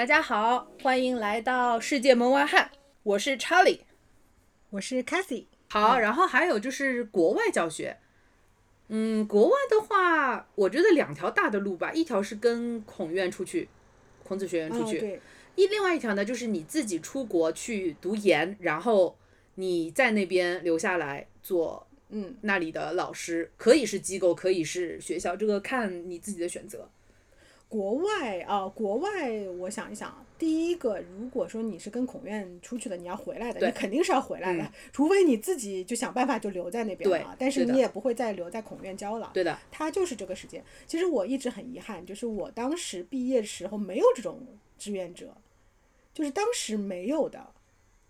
大家好，欢迎来到世界门外汉，我是查理。我是 Cathy。好，然后还有就是国外教学，嗯，国外的话，我觉得两条大的路吧，一条是跟孔院出去，孔子学院出去，一另外一条呢就是你自己出国去读研，然后你在那边留下来做嗯，那里的老师，可以是机构，可以是学校，这个看你自己的选择。国外啊、国外，我想一想，第一个，如果说你是跟孔院出去的，你要回来的，你肯定是要回来的，嗯除非你自己就想办法就留在那边对了，但是你也不会再留在孔院教了。对的，他就是这个时间。其实我一直很遗憾，就是我当时毕业时候没有这种志愿者，就是当时没有的，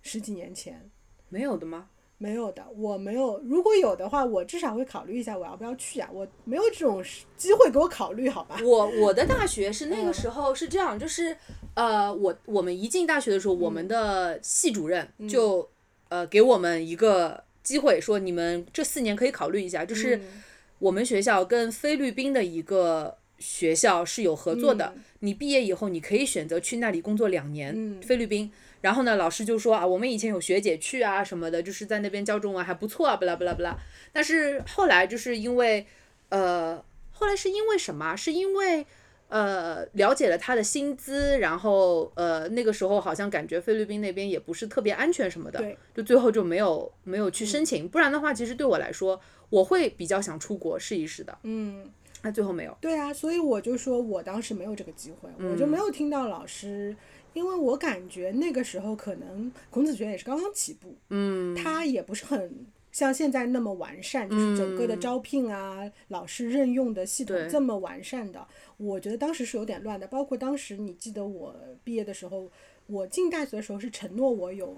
十几年前。没有的吗？没有的，我没有。如果有的话，我至少会考虑一下我要不要去啊。我没有这种机会给我考虑，好吧？我我的大学是嗯那个时候是这样，就是呃，我我们一进大学的时候，我们的系主任嗯就、呃给我们一个机会，说你们这四年可以考虑一下，就是嗯我们学校跟菲律宾的一个学校是有合作的，嗯你毕业以后你可以选择去那里工作两年，嗯菲律宾。然后呢，老师就说啊，我们以前有学姐去啊什么的，就是在那边教中文还不错啊，不啦不啦不啦。但是后来就是因为，呃，后来是因为什么？是因为呃了解了他的薪资，然后呃那个时候好像感觉菲律宾那边也不是特别安全什么的，就最后就没有没有去申请。不然的话，其实对我来说，我会比较想出国试一试的。嗯，那最后没有。对啊，所以我就说我当时没有这个机会，我就没有听到老师，因为我感觉那个时候可能孔子学院也是刚刚起步，嗯，它也不是很。像现在那么完善，就是整个的招聘啊，老师任用的系统这么完善的，我觉得当时是有点乱的。包括当时你记得我毕业的时候，我进大学的时候是承诺我有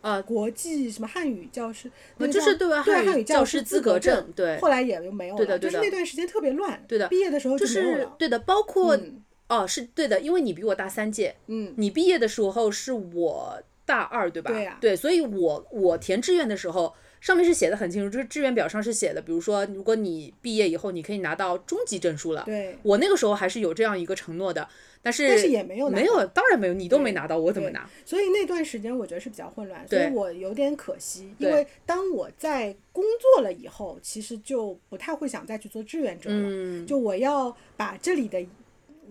呃国际什么汉语教师，那个就是叫对对外汉语教师资格格证对后来也就没有了，对的对的就是那段时间特别乱，对的毕业的时候就没有了，是对的，包括、嗯哦是对的，因为你比我大三届，嗯，你毕业的时候是我大二，对吧？对呀对，所以我我填志愿的时候，上面是写的很清楚，就是志愿表上是写的，比如说，如果你毕业以后，你可以拿到中级证书了。对，我那个时候还是有这样一个承诺的，但是但是也没有没有，当然没有，你都没拿到，我怎么拿？所以那段时间我觉得是比较混乱，所以我有点可惜，因为当我在工作了以后，其实就不太会想再去做志愿者了，嗯，就我要把这里的。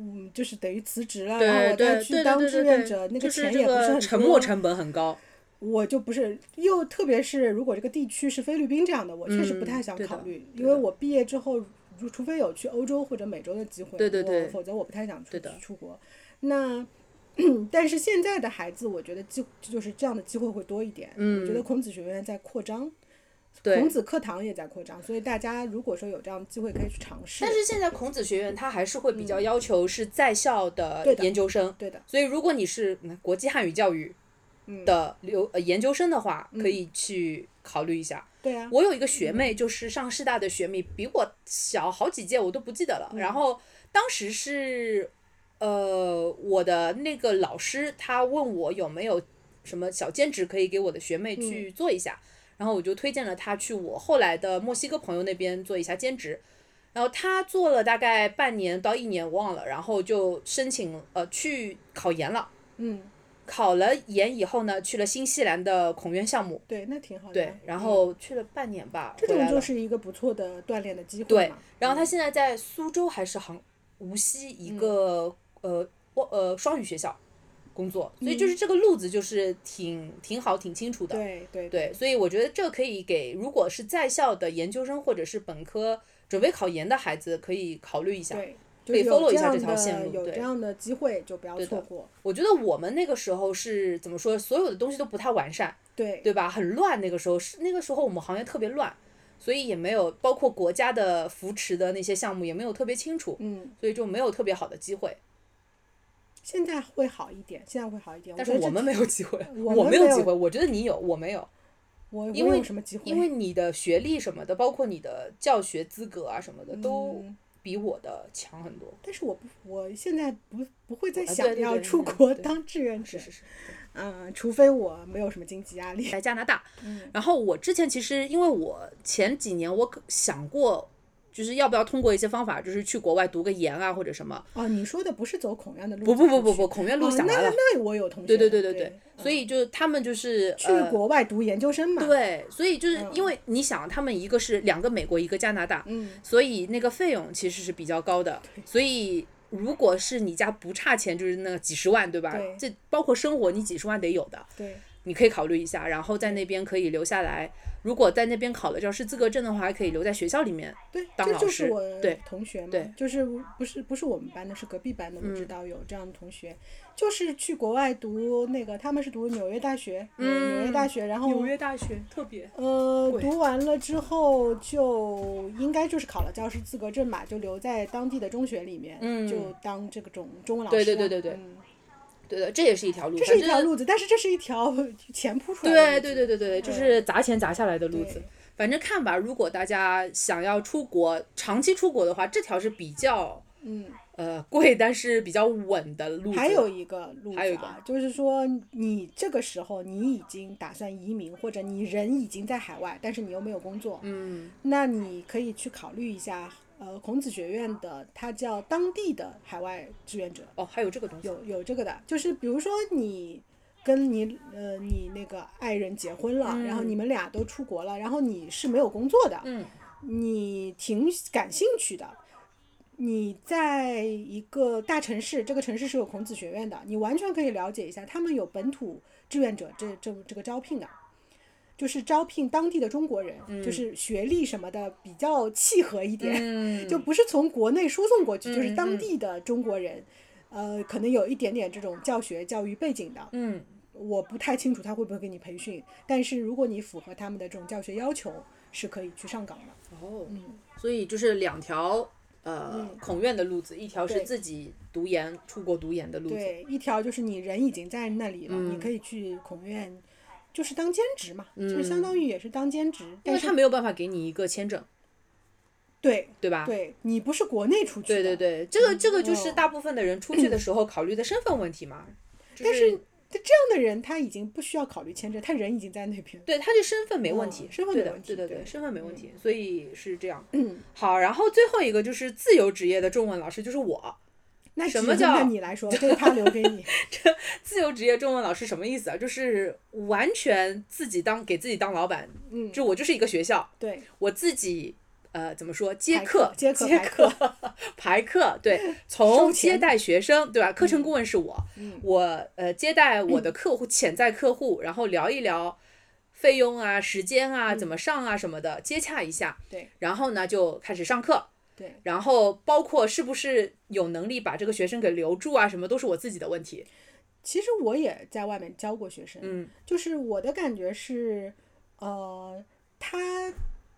嗯，就是等于辞职了，然后我再去当志愿者，那个钱也不是很沉没成本很高。我就不是，又特别是如果这个地区是菲律宾这样的，我确实不太想考虑，因为我毕业之后，如除非有去欧洲或者美洲的机会，对对对我否则我不太想出出国。那 但是现在的孩子，我觉得机就是这样的机会会多一点。嗯我觉得孔子学院在扩张，对孔子课堂也在扩张，所以大家如果说有这样的机会，可以去尝试。但是现在孔子学院它还是会比较要求是在校的研究生，对的，所以如果你是嗯国际汉语教育嗯的留呃研究生的话，可以去考虑一下。对啊，我有一个学妹，就是上师大的学妹，比我小好几届，我都不记得了。然后当时是，呃，我的那个老师他问我有没有什么小兼职可以给我的学妹去做一下，然后我就推荐了他去我后来的墨西哥朋友那边做一下兼职。然后他做了大概半年到一年，忘了，然后就申请呃去考研了。嗯，考了研以后呢，去了新西兰的孔院项目。对，那挺好的。对，然嗯后去了半年吧，这种就是一个不错的锻炼的机会对。，然后他现在在苏州还是杭无锡一个、呃我呃双语学校工作，所以就是这个路子就是挺挺好、挺清楚的。对对对，所以我觉得这可以给如果是在校的研究生或者是本科准备考研的孩子可以考虑一下。对，可以是 follow 一下这条线路对有这样的机会就不要错过。我觉得我们那个时候是怎么说，所有的东西都不太完善，对对吧？很乱，那个时候是那个时候我们行业特别乱，所以也没有包括国家的扶持的那些项目也没有特别清楚，嗯，所以就没有特别好的机会。现在会好一点，现在会好一点。但是我们没有机会，我没有机会，我觉得你有，我没有，我因为什么机会？因为你的学历什么的，包括你的教学资格啊什么的，都嗯比我的强很多。但是我不，我现在不不会再想要出国当志愿者是，是是，嗯，除非我没有什么经济压力。在加拿大。嗯然后我之前其实因为我前几年我想过就是要不要通过一些方法，就是去国外读个研啊或者什么。哦，你说的不是走孔院的路？不不不不不，孔院路想来了。那我有同学。对对对对对对，所以就他们就是去呃国外读研究生嘛。对，所以就是因为你想，他们一个是两个美国，一个加拿大，嗯，所以那个费用其实是比较高的。所以如果是你家不差钱，就是那几十万，对吧？对这包括生活，你几十万得有的，对你可以考虑一下。然后在那边可以留下来，如果在那边考了教师资格证的话，还可以留在学校里面。对，当老这就是师我对同学嘛，对嗯就是不是不是我们班的，是隔壁班的，我知道有这样的同学，就是去国外读那个，他们是读纽约大学，纽纽约大学，然后嗯纽约大学特别。呃，读完了之后就应该就是考了教师资格证嘛，就留在当地的中学里面，嗯就当这个种中文老师啊。对对对对对嗯对的，这也是一条路。这是一条路子，但是这是一条 钱铺出来的对路子对对对对，就是砸钱砸下来的路子。反正看吧，如果大家想要出国，长期出国的话，这条是比较嗯。呃贵，但是比较稳的路子。还有一个路还有一个就是说你这个时候你已经打算移民，或者你人已经在海外，但是你又没有工作，嗯那你可以去考虑一下，呃，孔子学院的他叫当地的海外志愿者，哦，还有这个东西。有有这个的，就是比如说你跟你呃你那个爱人结婚了，然后你们俩都出国了，然后你是没有工作的，嗯你挺感兴趣的，你在一个大城市，这个城市是有孔子学院的，你完全可以了解一下，他们有本土志愿者这这这个招聘的。就是招聘当地的中国人，就是学历什么的比较契合一点，嗯，就不是从国内输送过去，就是当地的中国人，呃，可能有一点点这种教学教育背景的，嗯。我不太清楚他会不会给你培训，但是如果你符合他们的这种教学要求，是可以去上岗的。哦，嗯。所以就是两条呃孔院的路子，一条是自己读研出国读研的路子。对，一条就是你人已经在那里了，嗯。你可以去孔院，就是当兼职嘛，就是相当于也是当兼职，但是他没有办法给你一个签证，对对吧？对，你不是国内出去的，对对对，这个这个就是哦大部分的人出去的时候考虑的身份问题嘛。就但是他这样的人他已经不需要考虑签证，他人已经在那边。对他的身份没问题，嗯身份没问题对对对对，身份没问题，所以是这样。嗯，好，然后最后一个就是自由职业的中文老师，就是我。那什么叫那你来说，这个他留给你。这自由职业中文老师什么意思啊？就是完全自己当给自己当老板，嗯，就我就是一个学校，对，我自己呃怎么说接排课课接课接排课课排课，对，从接待学生对吧？课程顾问是我，嗯我呃接待我的客户、潜在客户，然后聊一聊费用啊、时间啊、怎么上啊什么的，接洽一下，嗯对然后呢就开始上课。对，然后包括是不是有能力把这个学生给留住啊，什么都是我自己的问题。其实我也在外面教过学生，嗯，就是我的感觉是，呃，他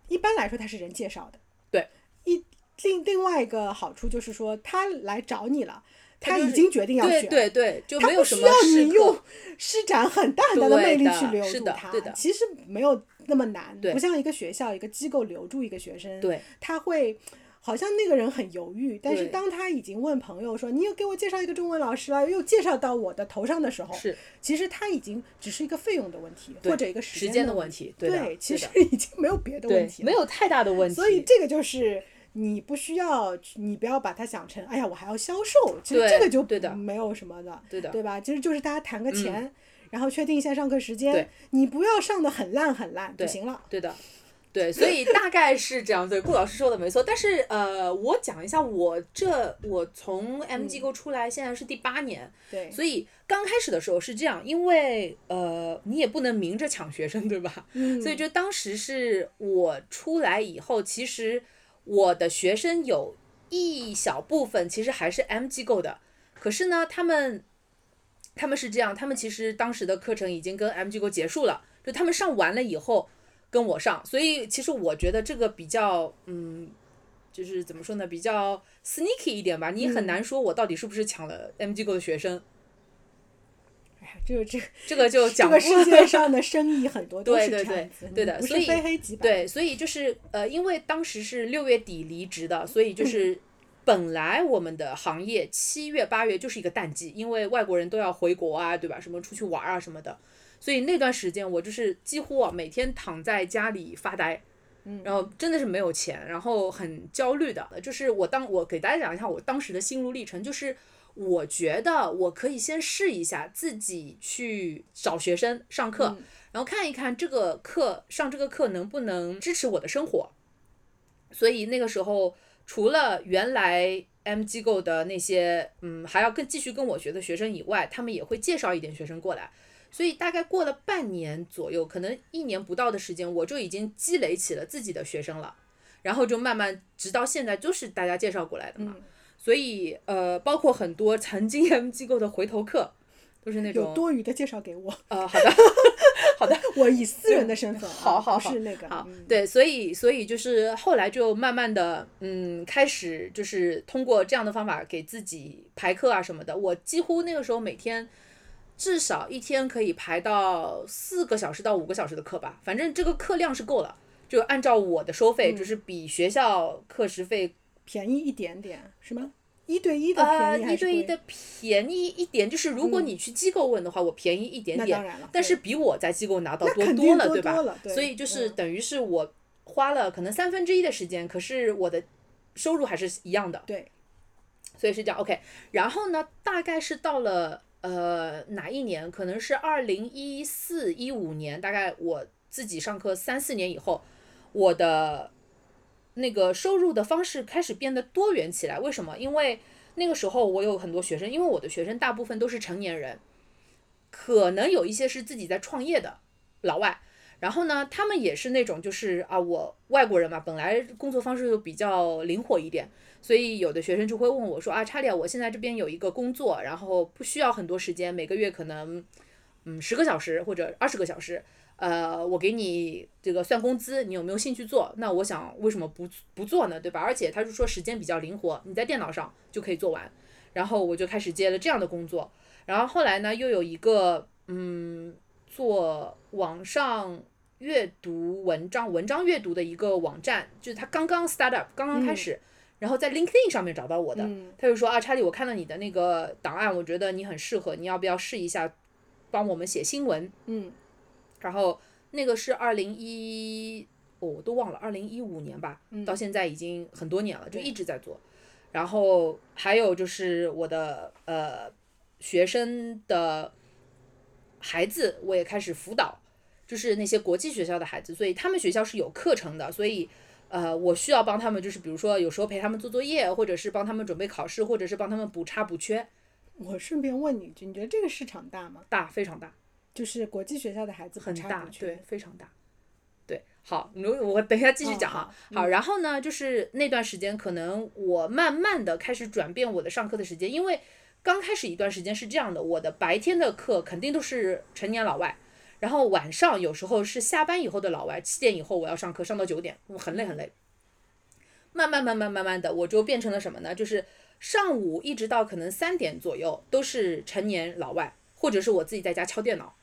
一般来说他是人介绍的，对，一另另外一个好处就是说他来找你了，他已经决定要对学，对对，就他没有什么不需要你用施展很大很大的魅力去留住他，的对的。其实没有那么难，对不像一个学校一个机构留住一个学生，对，他会。好像那个人很犹豫，但是当他已经问朋友说：“你又给我介绍一个中文老师了，又介绍到我的头上的时候，是其实他已经只是一个费用的问题，或者一个时间的问题，对的，其实已经没有别的的问题了，没有太大的问题。所以这个就是你不需要，你不要把它想成，哎呀，我还要销售，其实这个就没有什么的，对的嗯对吧？其实就是大家谈个钱，然后确定一下上课时间，你不要上的很烂很烂就行了。对的，对，所以大概是这样。对，顾老师说的没错。但是呃，我讲一下，我这我从 M 机构出来，现在是第八年，对，所以刚开始的时候是这样，因为呃，你也不能明着抢学生，对吧？嗯所以就当时是我出来以后，其实我的学生有一小部分其实还是 M 机构的，可是呢，他们他们是这样，他们其实当时的课程已经跟 M 机构结束了，就他们上完了以后跟我上，所以其实我觉得这个比较嗯。就是怎么说呢，比较 sneaky 一点吧，你很难说我到底是不是抢了 M 机构的学生，哎呀，这个这个这个就这个讲不世界 上的生意很多都是对对对这样子，对的所以非黑即白。对，所以就是呃，因为当时是六月底离职的，所以就是本来我们的行业七月八月就是一个淡季，因为外国人都要回国啊，对吧？什么出去玩啊什么的，所以那段时间我就是几乎啊每天躺在家里发呆，然后真的是没有钱，然后很焦虑的。就是我当我给大家讲一下我当时的心路历程，就是我觉得我可以先试一下自己去找学生上课，然后看一看这个课上这个课能不能支持我的生活。所以那个时候，除了原来 M 机构的那些，嗯，还要跟继续跟我学的学生以外，他们也会介绍一点学生过来。所以大概过了半年左右，可能一年不到的时间，我就已经积累起了自己的学生了。然后就慢慢，直到现在都是大家介绍过来的嘛。所以呃，包括很多曾经 M 机构的回头客。都是那种有多余的介绍给我。呃，好的，好的，我以私人的身份，好好好，是那个，好，对，所以，所以就是后来就慢慢的，嗯，开始就是通过这样的方法给自己排课啊什么的。我几乎那个时候每天至少一天可以排到四个小时到五个小时的课吧，反正这个课量是够了。就按照我的收费，就是比学校课时费便宜一点点，是吗？一对一的便宜一对一的便宜一点，就是如果你去机构问的话，我便宜一点点，但是比我在机构拿到多多了，对吧？对。所以就是等于是我花了可能三分之一的时间，可是我的收入还是一样的。对。所以是这样，OK。然后呢，大概是到了呃哪一年？可能是二零一四一五年，大概我自己上课三四年以后，我的。那个收入的方式开始变得多元起来，为什么？因为那个时候我有很多学生，因为我的学生大部分都是成年人，可能有一些是自己在创业的老外，然后呢，他们也是那种就是啊，我外国人嘛，本来工作方式就比较灵活一点，所以有的学生就会问我说啊，查理，我现在这边有一个工作，然后不需要很多时间，每个月可能嗯十个小时或者二十个小时。呃，我给你这个算工资，你有没有兴趣做？那我想为什么不不做呢？对吧？而且他就说时间比较灵活，你在电脑上就可以做完。然后我就开始接了这样的工作。然后后来呢，又有一个嗯，做网上阅读文章、文章阅读的一个网站，就是他刚刚 start up，刚刚开始，然后在 LinkedIn 上面找到我的，他就说啊，查理，我看到你的那个档案，我觉得你很适合，你要不要试一下，帮我们写新闻？嗯。然后那个是二零一，我都忘了，二零一五年吧，到现在已经很多年了，就一直在做。然后还有就是我的呃学生的孩子，我也开始辅导，就是那些国际学校的孩子，所以他们学校是有课程的，所以呃我需要帮他们，就是比如说有时候陪他们做作业，或者是帮他们准备考试，或者是帮他们补差补缺。我顺便问你一句，你觉得这个市场大吗？大，非常大。就是国际学校的孩子很大，对，非常大，对，好，如我等一下继续讲啊，好，然后呢，就是那段时间，可能我慢慢的开始转变我的上课的时间，因为刚开始一段时间是这样的，我的白天的课肯定都是成年老外，然后晚上有时候是下班以后的老外，七点以后我要上课，上到九点，我很累很累，慢慢慢慢慢慢的，我就变成了什么呢？就是上午一直到可能三点左右都是成年老外，或者是我自己在家敲电脑。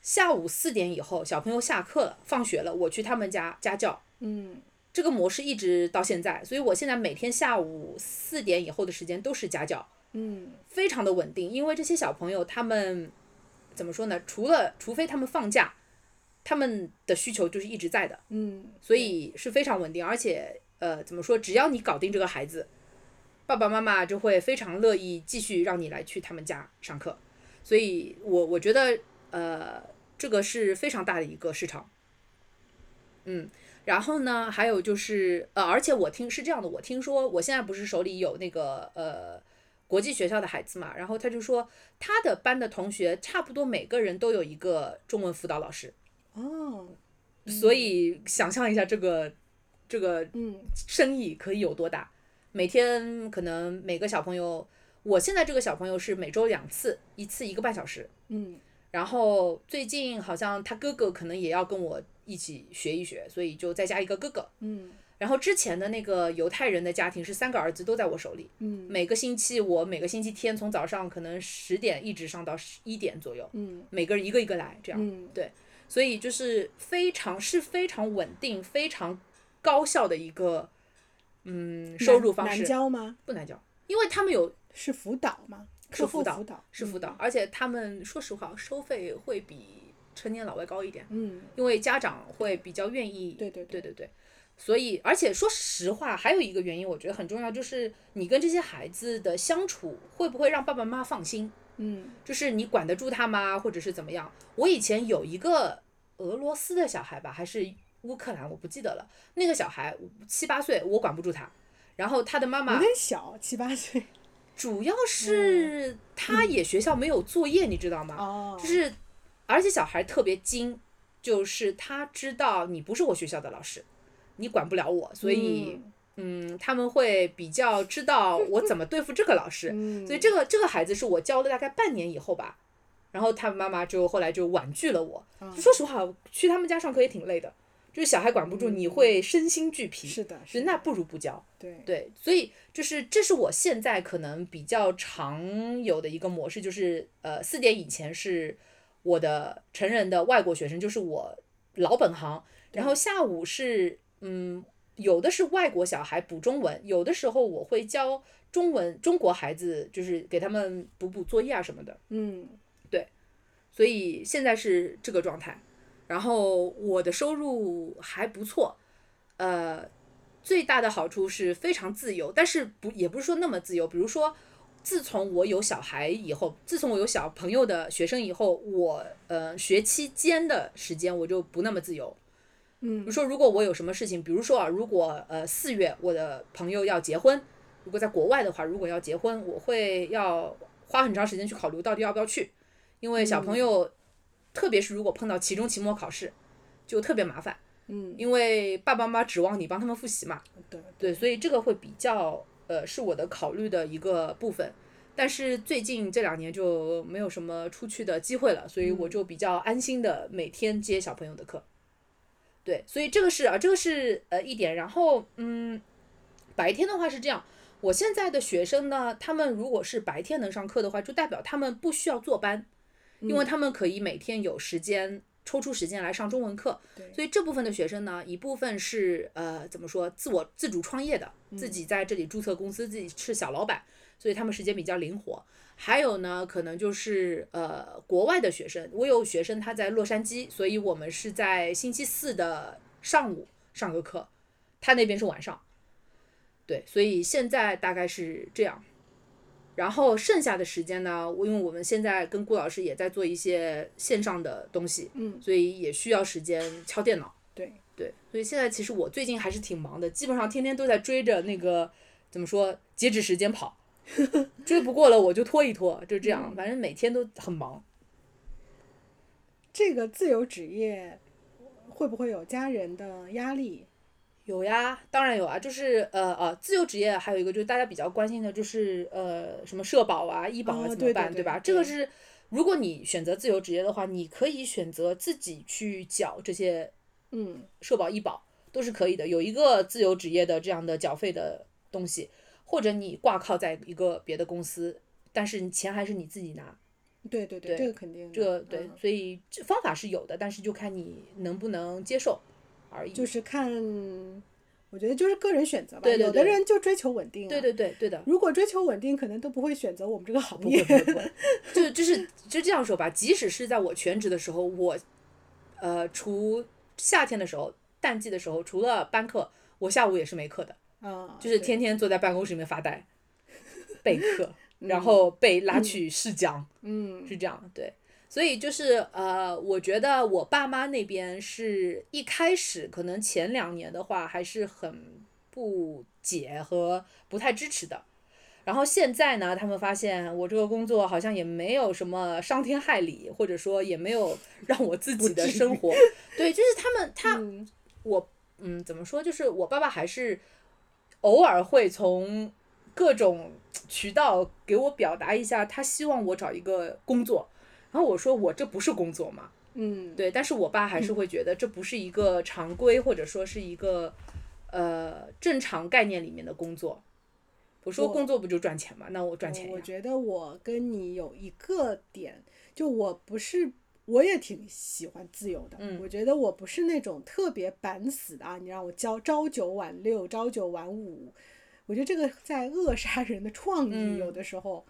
下午四点以后，小朋友下课了，放学了，我去他们家家教。嗯，这个模式一直到现在，所以我现在每天下午四点以后的时间都是家教。嗯，非常的稳定，因为这些小朋友他们怎么说呢？除了除非他们放假，他们的需求就是一直在的。嗯，所以是非常稳定，而且呃，怎么说？只要你搞定这个孩子，爸爸妈妈就会非常乐意继续让你来去他们家上课。所以我我觉得呃。这个是非常大的一个市场，嗯，然后呢，还有就是呃，而且我听是这样的，我听说我现在不是手里有那个呃国际学校的孩子嘛，然后他就说他的班的同学差不多每个人都有一个中文辅导老师，哦，所以想象一下这个这个嗯生意可以有多大，每天可能每个小朋友，我现在这个小朋友是每周两次，一次一个半小时，嗯。然后最近好像他哥哥可能也要跟我一起学一学，所以就再加一个哥哥。嗯。然后之前的那个犹太人的家庭是三个儿子都在我手里。嗯。每个星期我每个星期天从早上可能十点一直上到十一点左右。嗯。每个人一个一个来，这样。嗯。对，所以就是非常是非常稳定、非常高效的一个嗯收入方式。难教吗？不难教，因为他们有是辅导吗？是辅导，是辅导，而且他们说实话，收费会比成年老外高一点，嗯，因为家长会比较愿意。对对对对对，所以而且说实话，还有一个原因，我觉得很重要，就是你跟这些孩子的相处会不会让爸爸妈妈放心？嗯就是你管得住他吗，或者是怎么样？我以前有一个俄罗斯的小孩吧，还是乌克兰，我不记得了。那个小孩七八岁，我管不住他，然后他的妈妈有点小，七八岁。主要是他也学校没有作业，你知道吗？哦，就是，而且小孩特别精，就是他知道你不是我学校的老师，你管不了我，所以嗯他们会比较知道我怎么对付这个老师。嗯，所以这个这个孩子是我教了大概半年以后吧，然后他妈妈就后来就婉拒了我。嗯说实话，去他们家上课也挺累的，就是小孩管不住，你会身心俱疲。是的，那不如不教。对，对，所以就是这是我现在可能比较常有的一个模式，就是呃四点以前是我的成人的外国学生，就是我老本行，然后下午是嗯有的是外国小孩补中文，有的时候我会教中文中国孩子，就是给他们补补作业啊什么的，嗯对所以现在是这个状态，然后我的收入还不错，呃，最大的好处是非常自由，但是不也不是说那么自由。比如说，自从我有小孩以后，自从我有小朋友的学生以后，我呃学期间的时间我就不那么自由。嗯比嗯如说，如果我有什么事情，比如说啊，如果呃四月我的朋友要结婚，如果在国外的话，如果要结婚，我会要花很长时间去考虑到底要不要去，因为小朋友，特别是如果碰到期中、期末考试，就特别麻烦，嗯，因为爸爸妈妈指望你帮他们复习嘛，对，对，所以这个会比较呃是我的考虑的一个部分。但是最近这两年就没有什么出去的机会了，所以我就比较安心的每天接小朋友的课。对，所以这个是啊，这个是呃一点。然后嗯，白天的话是这样，我现在的学生呢，他们如果是白天能上课的话，就代表他们不需要坐班，因为他们可以每天有时间抽出时间来上中文课。所以这部分的学生呢，一部分是呃怎么说，自我自主创业的，自己在这里注册公司，自己是小老板，所以他们时间比较灵活。还有呢，可能就是呃国外的学生，我有学生他在洛杉矶，所以我们是在星期四的上午上个课，他那边是晚上。对，所以现在大概是这样。然后剩下的时间呢，我因为我们现在跟顾老师也在做一些线上的东西，嗯，所以也需要时间敲电脑。对，对，所以现在其实我最近还是挺忙的，基本上天天都在追着那个怎么说截止时间跑，追不过了我就拖一拖，就这样，反正每天都很忙。这个自由职业会不会有家人的压力？有呀，当然有啊，就是呃呃，自由职业还有一个就是大家比较关心的就是呃什么社保啊、医保啊哦怎么办，对吧？这个是如果你选择自由职业的话，你可以选择自己去缴这些嗯社保、医保都是可以的，有一个自由职业的这样的缴费的东西，或者你挂靠在一个别的公司，但是你钱还是你自己拿，对对对，这个肯定的。这个对，嗯所以这方法是有的，但是就看你能不能接受而已。就是看，我觉得就是个人选择吧。对对有的人就追求稳定、啊。对对对对的，如果追求稳定，可能都不会选择我们这个行业不会。不会 不会，就就是就这样说吧，即使是在我全职的时候，我呃除夏天的时候、淡季的时候，除了班课，我下午也是没课的，啊，就是天天坐在办公室里面发呆，备课，然后被拉去试讲，嗯是这样，对。所以就是呃，我觉得我爸妈那边是一开始可能前两年的话还是很不解和不太支持的，然后现在呢，他们发现我这个工作好像也没有什么伤天害理，或者说也没有 让我自己的生活，对，就是他们他嗯我嗯怎么说，就是我爸爸还是偶尔会从各种渠道给我表达一下，他希望我找一个工作。然后我说我这不是工作嘛，嗯，对，但是我爸还是会觉得这不是一个常规或者说是一个呃正常概念里面的工作。我说工作不就赚钱嘛，那我赚钱呀。我觉得我跟你有一个点，就我不是，我也挺喜欢自由的。嗯我觉得我不是那种特别板死的啊，你让我教朝九晚六、朝九晚五，我觉得这个在扼杀人的创意，嗯有的时候，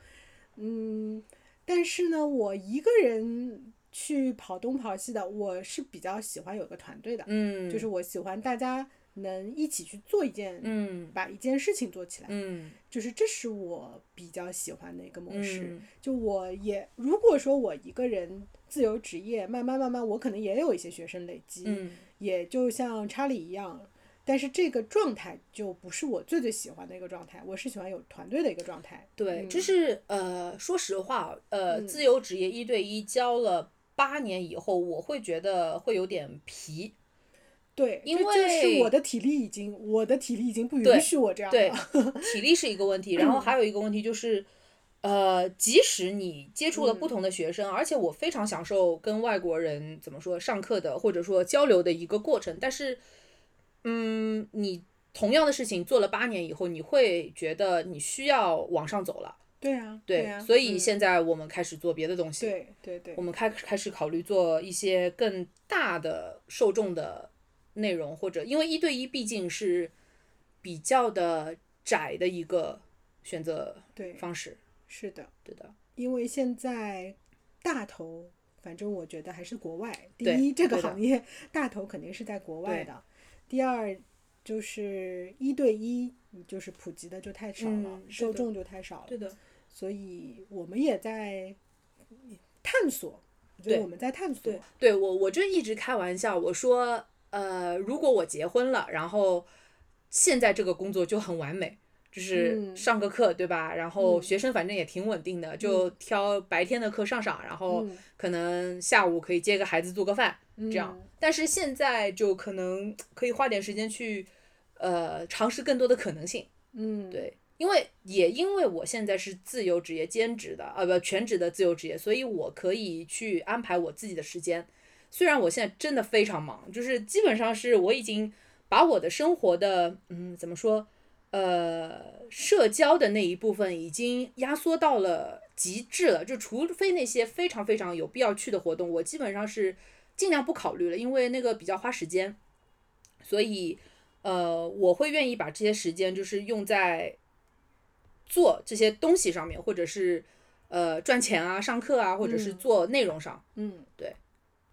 嗯，但是呢，我一个人去跑东跑西的，我是比较喜欢有个团队的，嗯，就是我喜欢大家能一起去做一件，嗯把一件事情做起来，嗯就是这是我比较喜欢的一个模式。嗯就我也如果说我一个人自由职业，慢慢慢慢，我可能也有一些学生累积，嗯也就像查理一样。但是这个状态就不是我最最喜欢的一个状态，我是喜欢有团队的一个状态。对，嗯就是呃，说实话，呃，自由职业一对一教了八年以后，我会觉得会有点疲。对，因为就是为我的体力已经，我的体力已经不允许我这样对了。，体力是一个问题，然后还有一个问题就是，呃，即使你接触了不同的学生，而且我非常享受跟外国人怎么说上课的或者说交流的一个过程，但是，嗯，你同样的事情做了八年以后，你会觉得你需要往上走了，对啊，对，啊，所以嗯现在我们开始做别的东西，对对对。我，们开开始考虑做一些更大的受众的内容，或者因为一对一毕竟是比较的窄的一个选择对方式，是的，对的，因为现在大头，反正我觉得还是国外。第对一，这个行业大头肯定是在国外对的；第二，就是一对一，就是普及的就太少了，嗯受众就太少了。对的，所以我们也在探索，对我们在探索对。对，我我就一直开玩笑，我说，呃，如果我结婚了，然后现在这个工作就很完美。就是嗯上个课，对吧？然后嗯学生反正也挺稳定的，就挑白天的课上上，然后嗯可能下午可以接个孩子做个饭，这样。嗯但是现在就可能可以花点时间去，呃，尝试更多的可能性。嗯，对，因为也因为我现在是自由职业兼职的，呃，不全职的自由职业，所以我可以去安排我自己的时间。虽然我现在真的非常忙，就是基本上是我已经把我的生活的，嗯，怎么说，呃，社交的那一部分已经压缩到了极致了。就除非那些非常非常有必要去的活动，我基本上是尽量不考虑了，因为那个比较花时间。所以，呃，我会愿意把这些时间就是用在做这些东西上面，或者是呃赚钱啊、上课啊，或者是嗯做内容上。嗯，对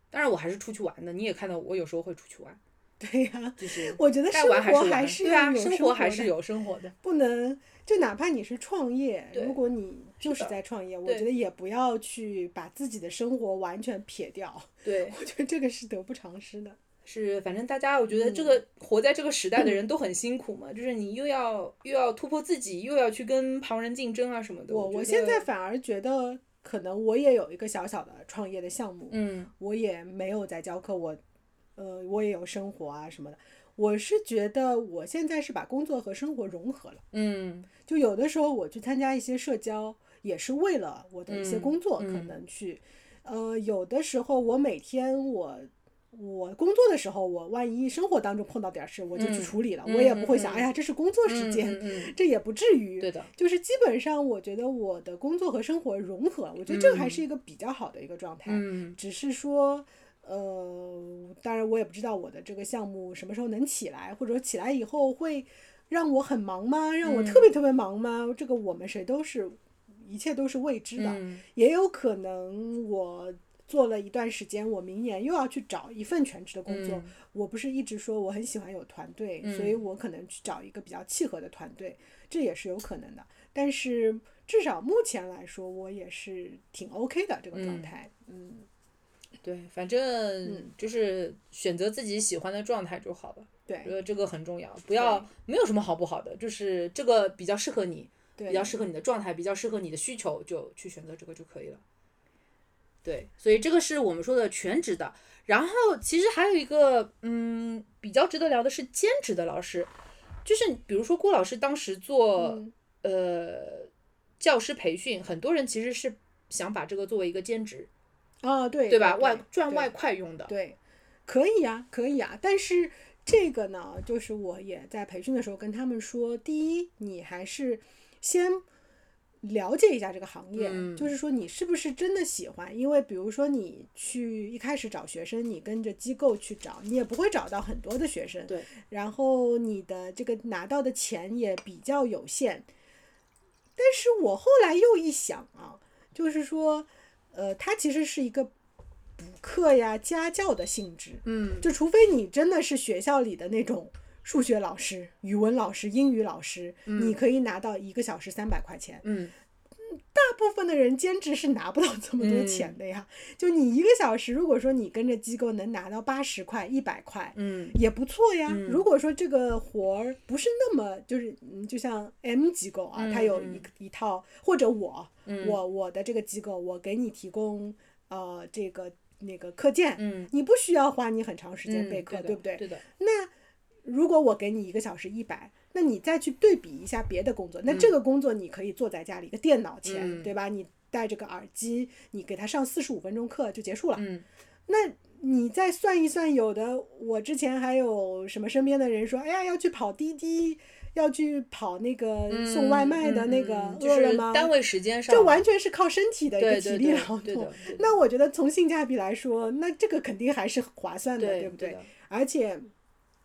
当然，我还是出去玩的。你也看到我有时候会出去玩，对呀、就是我觉得该生活玩还是玩，是对啊，要有生生活的还是有生活的。不能就哪怕你是创业，如果你就是在创业，我觉得也不要去把自己的生活完全撇掉，对，我觉得这个是得不偿失的。是反正大家，我觉得这嗯个活在这个时代的人 都很辛苦嘛，就是你又要又要突破自己，又要去跟旁人竞争啊什么的。我我我现在反而觉得，可能我也有一个小小的创业的项目，嗯我也没有在教课，我呃我也有生活啊什么的。我是觉得我现在是把工作和生活融合了，嗯就有的时候我去参加一些社交，也是为了我的一些嗯工作，可嗯能去，呃，有的时候我每天我。我工作的时候，我万一生活当中碰到点事，我就去嗯处理了，嗯我也不会想，嗯哎呀，这是工作时嗯间，这也不至于。对的，就是基本上，我觉得我的工作和生活融合，我觉得这个还是一个比较好的一个状态。嗯只是说，呃，当然我也不知道我的这个项目什么时候能起来，或者说起来以后会让我很忙吗？让我特别特别忙吗？这个我们谁都是，一切都是未知的。嗯也有可能我做了一段时间，我明年又要去找一份全职的工作。嗯我不是一直说我很喜欢有团队，嗯所以我可能去找一个比较契合的团队，这也是有可能的。但是至少目前来说，我也是挺 OK 的这个状态。嗯对，反正就是选择自己喜欢的状态就好了。对我觉得这个很重要，不要没有什么好不好的，就是这个比较适合你，对，比较适合你的状态，比较适合你的需求，就去选择这个就可以了。对，所以这个是我们说的全职的。然后其实还有一个，嗯，比较值得聊的是兼职的老师，就是比如说郭老师当时做、嗯呃教师培训，很多人其实是想把这个作为一个兼职，啊，对对吧？外赚外快用的。对，可以呀，可以呀。但是这个呢，就是我也在培训的时候跟他们说，第一，你还是先了解一下这个行业，嗯就是说你是不是真的喜欢。因为比如说你去一开始找学生，你跟着机构去找，你也不会找到很多的学生，对，然后你的这个拿到的钱也比较有限。但是我后来又一想啊，就是说，呃，它其实是一个补课呀、家教的性质。嗯就除非你真的是学校里的那种数学老师、语文老师、英语老师，你可以拿到一个小时三百块钱。嗯大部分的人兼职是拿不到这么多钱的呀。就你一个小时，如果说你跟着机构能拿到八十块、一百块，嗯也不错呀。如果说这个活儿不是那么，就是嗯，就像 M 机构啊，它有一一套，或者我，我我的这个机构，我给你提供呃这个那个课件，嗯你不需要花你很长时间嗯，备课，对不对？对的，那如果我给你一个小时一百，那你再去对比一下别的工作，那这个工作你可以坐在家里一个电脑前，嗯对吧？你戴着个耳机，你给他上四十五分钟课就结束了。嗯那你再算一算，有的我之前还有什么身边的人说，哎呀，要去跑滴滴，要去跑那个送外卖的那个嗯嗯就饿了么，是单位时间上，这完全是靠身体的一个体力劳动对的。对 那我觉得从性价比来说，那这个肯定还是划算的，对？不对而且，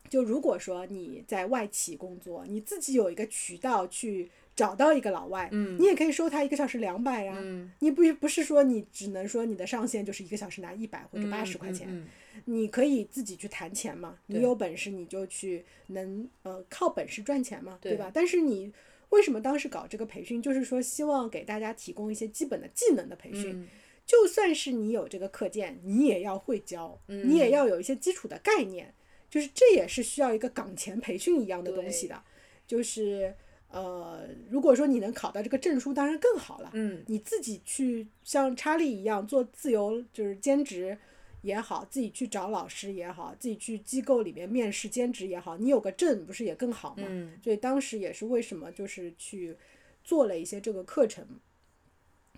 就如果说你在外企工作，你自己有一个渠道去找到一个老外，嗯你也可以收他一个小时两百呀。嗯你不不是说你只能说你的上限就是一个小时拿一百或者八十块钱，嗯你可以自己去谈钱嘛。你有本事你就去能呃靠本事赚钱嘛，对对吧？但是你为什么当时搞这个培训，就是说希望给大家提供一些基本的技能的培训。嗯就算是你有这个课件，你也要会教，嗯你也要有一些基础的概念，就是这也是需要一个岗前培训一样的东西的。就是呃，如果说你能考到这个证书，当然更好了。嗯你自己去像查理一样做自由，就是兼职也好，自己去找老师也好，自己去机构里面面试兼职也好，你有个证不是也更好吗？嗯所以当时也是为什么就是去做了一些这个课程，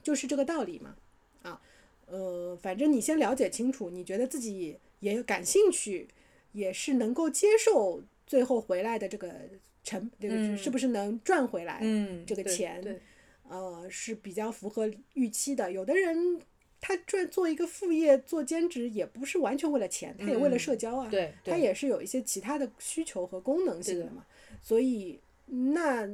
就是这个道理嘛。啊，呃，反正你先了解清楚，你觉得自己也感兴趣，也是能够接受最后回来的这个成，这个嗯是不是能赚回来？嗯，这个钱呃，是比较符合预期的。有的人他赚做一个副业做兼职，也不是完全为了钱，他也为了社交啊，他也是有一些其他的需求和功能性的嘛。所以那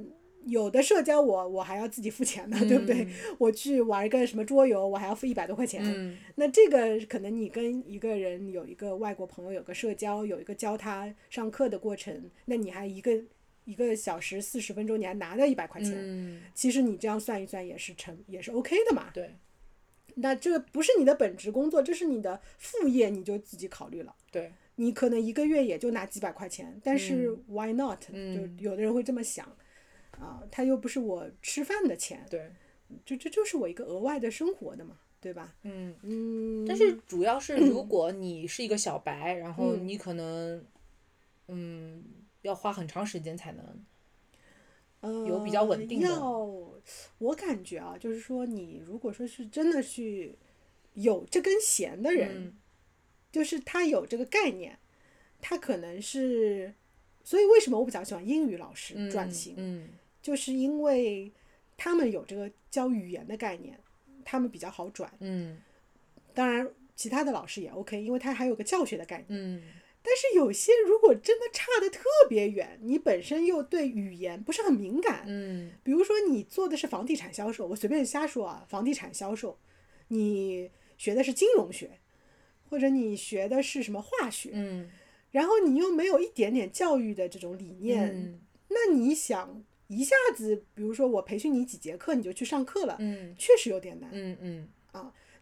有的社交我我还要自己付钱呢，对不对？我去玩一个什么桌游，我还要付一百多块钱。嗯那这个可能你跟一个人有一个外国朋友有个社交，有一个教他上课的过程，那你还一个一个小时四十分钟，你还拿到一百块钱，嗯，其实你这样算一算也是成也是 OK 的嘛。对那这不是你的本职工作，这是你的副业，你就自己考虑了。对，你可能一个月也就拿几百块钱，但是 why not？、嗯就有的人会这么想，啊，他又不是我吃饭的钱，对，这这就是我一个额外的生活的嘛，对吧？嗯。嗯，但是 主要是，如果你是一个小白，然后嗯你可能，嗯，要花很长时间才能，有比较稳定的呃要我感觉啊，就是说你如果说是真的去有这根弦的人，嗯就是他有这个概念，他可能是，所以为什么我比较喜欢英语老师嗯转型，嗯就是因为他们有这个教语言的概念，他们比较好转。嗯当然，其他的老师也 OK，因为他还有个教学的概念。嗯但是有些如果真的差的特别远，你本身又对语言不是很敏感，嗯比如说你做的是房地产销售，我随便瞎说啊，房地产销售，你学的是金融学，或者你学的是什么化学，嗯然后你又没有一点点教育的这种理念，嗯那你想一下子，比如说我培训你几节课你就去上课了，嗯确实有点难。嗯嗯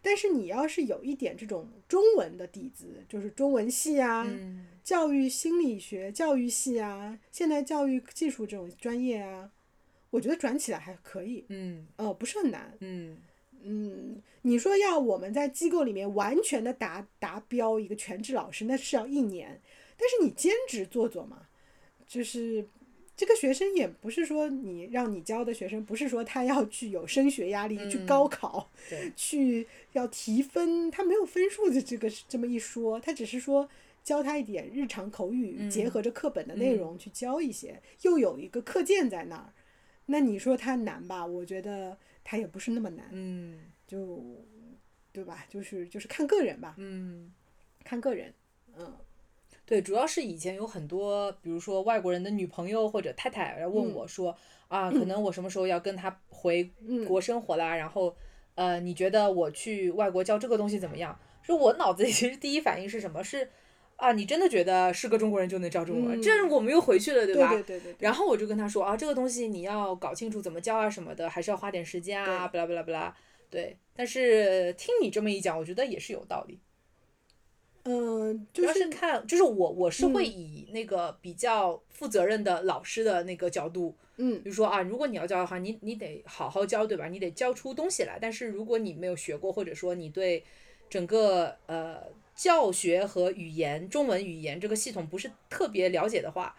但是你要是有一点这种中文的底子，就是中文系啊、嗯教育心理学、教育系啊、现代教育技术这种专业啊，我觉得转起来还可以，嗯呃，不是很难。嗯嗯，你说要我们在机构里面完全的达达标一个全职老师，那是要一年。但是你兼职做做嘛，就是这个学生也不是说你让你教的学生，不是说他要去有升学压力，去高考，去要提分，他没有分数的这个这么一说，他只是说教他一点日常口语，结合着课本的内容去教一些，又有一个课件在那儿。那你说他难吧？我觉得他也不是那么难。嗯就对吧？就是就是看个人吧，嗯，看个人，嗯对，主要是以前有很多，比如说外国人的女朋友或者太太来问我说，啊，可能我什么时候要跟他回嗯国生活啦，然后呃，你觉得我去外国教这个东西怎么样？说我脑子里其实第一反应是什么？是啊，你真的觉得是个中国人就能教中文？这我们又回去了，对吧？对对对。然后我就跟他说啊，这个东西你要搞清楚怎么教啊什么的，还是要花点时间啊，巴拉巴拉巴拉。对，但是听你这么一讲，我觉得也是有道理。嗯，主要是看，就是我我是会以那个比较负责任的老师的那个角度，嗯，比如说啊，如果你要教的话，你你得好好教，对吧？你得教出东西来。但是如果你没有学过，或者说你对整个呃教学和语言中文语言这个系统不是特别了解的话，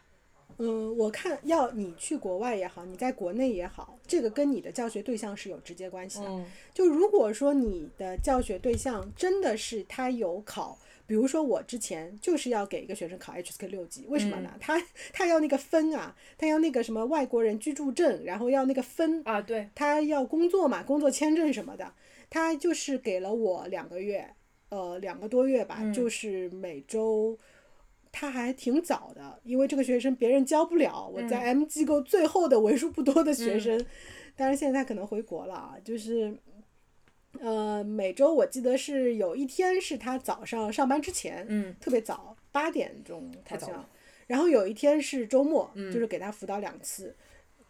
嗯，我看要你去国外也好，你在国内也好，这个跟你的教学对象是有直接关系的。就如果说你的教学对象真的是他有考。比如说我之前就是要给一个学生考 HSK 六级，为什么呢？他他要那个分啊，他要那个什么外国人居住证，然后要那个分啊，对，他要工作嘛，工作签证什么的，他就是给了我两个月，呃，两个多月吧，就是每周，他还挺早的，因为这个学生别人教不了，我在 M 机构最后的为数不多的学生，当然现在他可能回国了啊，就是。呃，每周我记得是有一天是他早上上班之前，嗯，特别早，八点钟太早了。然后有一天是周末，嗯就是给他辅导两次，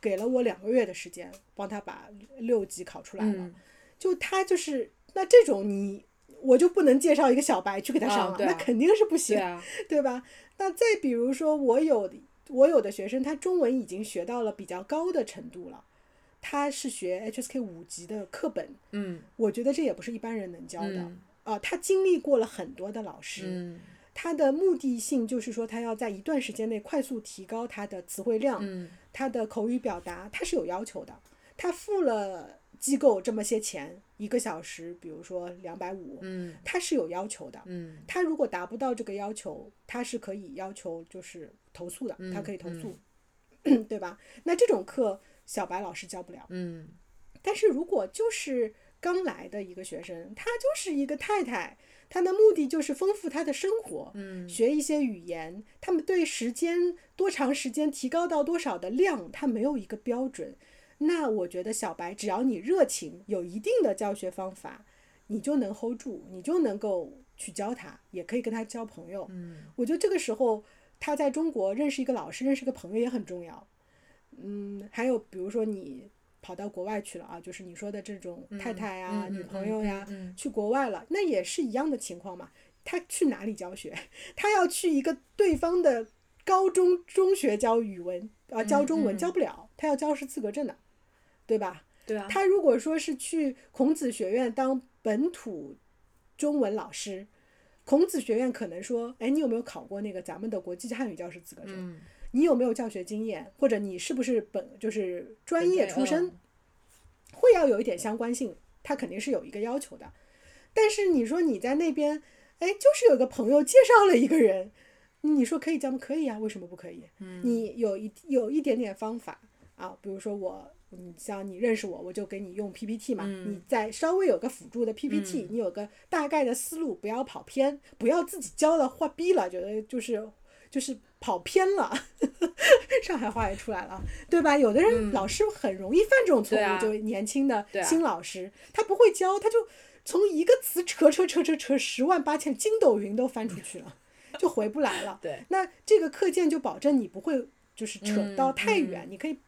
给了我两个月的时间，帮他把六级考出来了。就他就是那这种你，我就不能介绍一个小白去给他上了，那肯定是不行，对吧？那再比如说我有我有的学生，他中文已经学到了比较高的程度了。他是学 HSK 五级的课本，嗯，我觉得这也不是一般人能教的啊。他经历过了很多的老师，他的目的性就是说，他要在一段时间内快速提高他的词汇量，他的口语表达，他是有要求的。他付了机构这么些钱，一个小时，比如说两百五，嗯，他是有要求的，嗯，他如果达不到这个要求，他是可以要求就是投诉的，他可以投诉，对吧？那这种课。小白老师教不了，嗯，但是如果就是刚来的一个学生，他就是一个太太，他的目的就是丰富他的生活，嗯，学一些语言，他们对时间多长时间提高到多少的量，他没有一个标准。那我觉得小白只要你热情，有一定的教学方法，你就能 hold 住，你就能够去教他，也可以跟他交朋友。嗯，我觉得这个时候他在中国认识一个老师，认识一个朋友也很重要。嗯，还有比如说你跑到国外去了啊，就是你说的这种太太呀、女朋友呀，去国外了，那也是一样的情况嘛。他去哪里教学？他要去一个对方的高中中学教语文啊，教中文教不了，他要教师资格证的，对吧？对啊。他如果说是去孔子学院当本土中文老师，孔子学院可能说，哎，你有没有考过那个咱们的国际汉语教师资格证？你有没有教学经验，或者你是不是本就是专业出身，会要有一点相关性，他肯定是有一个要求的。但是你说你在那边，哎，就是有个朋友介绍了一个人，你说可以教吗？可以呀，为什么不可以？你有一有一点点方法啊，比如说我，你像你认识我，我就给你用 PPT 嘛，你再稍微有个辅助的 PPT，你有个大概的思路，不要跑偏，不要自己教了画逼了，觉得就是就是。跑偏了，上海话也出来了，对吧？有的人老师很容易犯这种错误，就年轻的新老师，他不会教，他就从一个词扯扯扯扯扯十万八千，筋斗云都翻出去了，就回不来了。对，那这个课件就保证你不会就是扯到太远，你可以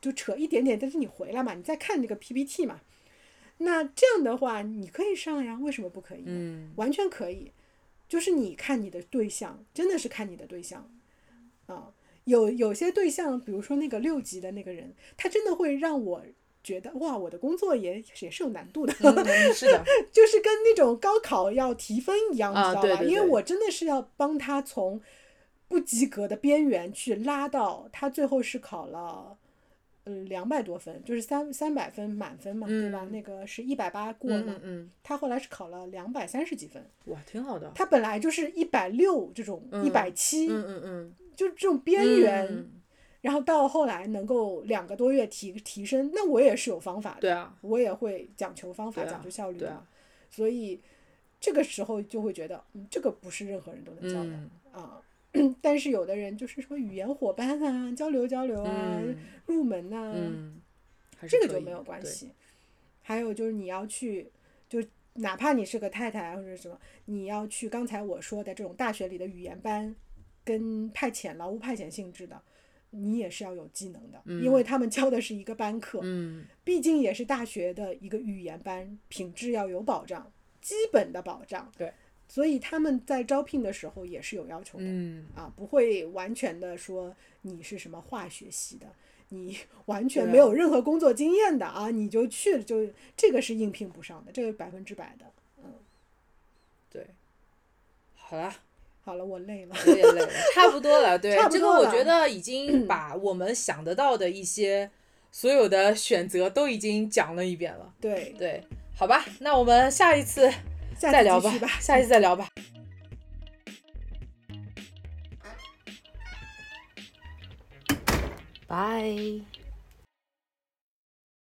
就扯一点点，但是你回来嘛，你再看这个 PPT 嘛。那这样的话，你可以上呀，为什么不可以？嗯，完全可以，就是你看你的对象，真的是看你的对象。啊，有有些对象，比如说那个六级的那个人，他真的会让我觉得哇，我的工作也也是有难度的，是的，就是跟那种高考要提分一样，你知道吧？因为我真的是要帮他从不及格的边缘去拉到他最后是考了嗯两百多分，就是三三百分满分嘛，对吧？那个是一百八过了，嗯他后来是考了两百三十几分，哇，挺好的。他本来就是一百六这种一百七，嗯嗯嗯。就这种边缘，然后到后来能够两个多月提提升，那我也是有方法的。对啊，我也会讲求方法，讲究效率的。所以这个时候就会觉得，嗯，这个不是任何人都能教的啊。但是有的人就是说语言伙伴啊，交流交流啊，入门呐，这个就没有关系。还有就是你要去，就哪怕你是个太太或者什么，你要去刚才我说的这种大学里的语言班，跟派遣劳务派遣性质的，你也是要有技能的，因为他们教的是一个班课，嗯毕竟也是大学的一个语言班，品质要有保障，基本的保障。对，所以他们在招聘的时候也是有要求的。嗯，啊，不会完全的说你是什么化学系的，你 完全没有任何工作经验的啊，你就去了，就这个是应聘不上的，这个百分之百的。嗯对，好啦，好了，我累了。我也累了，差不多了。对这个我觉得已 经把我们想得到的一些所有的选择都已经讲了一遍了。对，对，好吧，那我们下一次再聊吧。，下一次再聊吧。拜。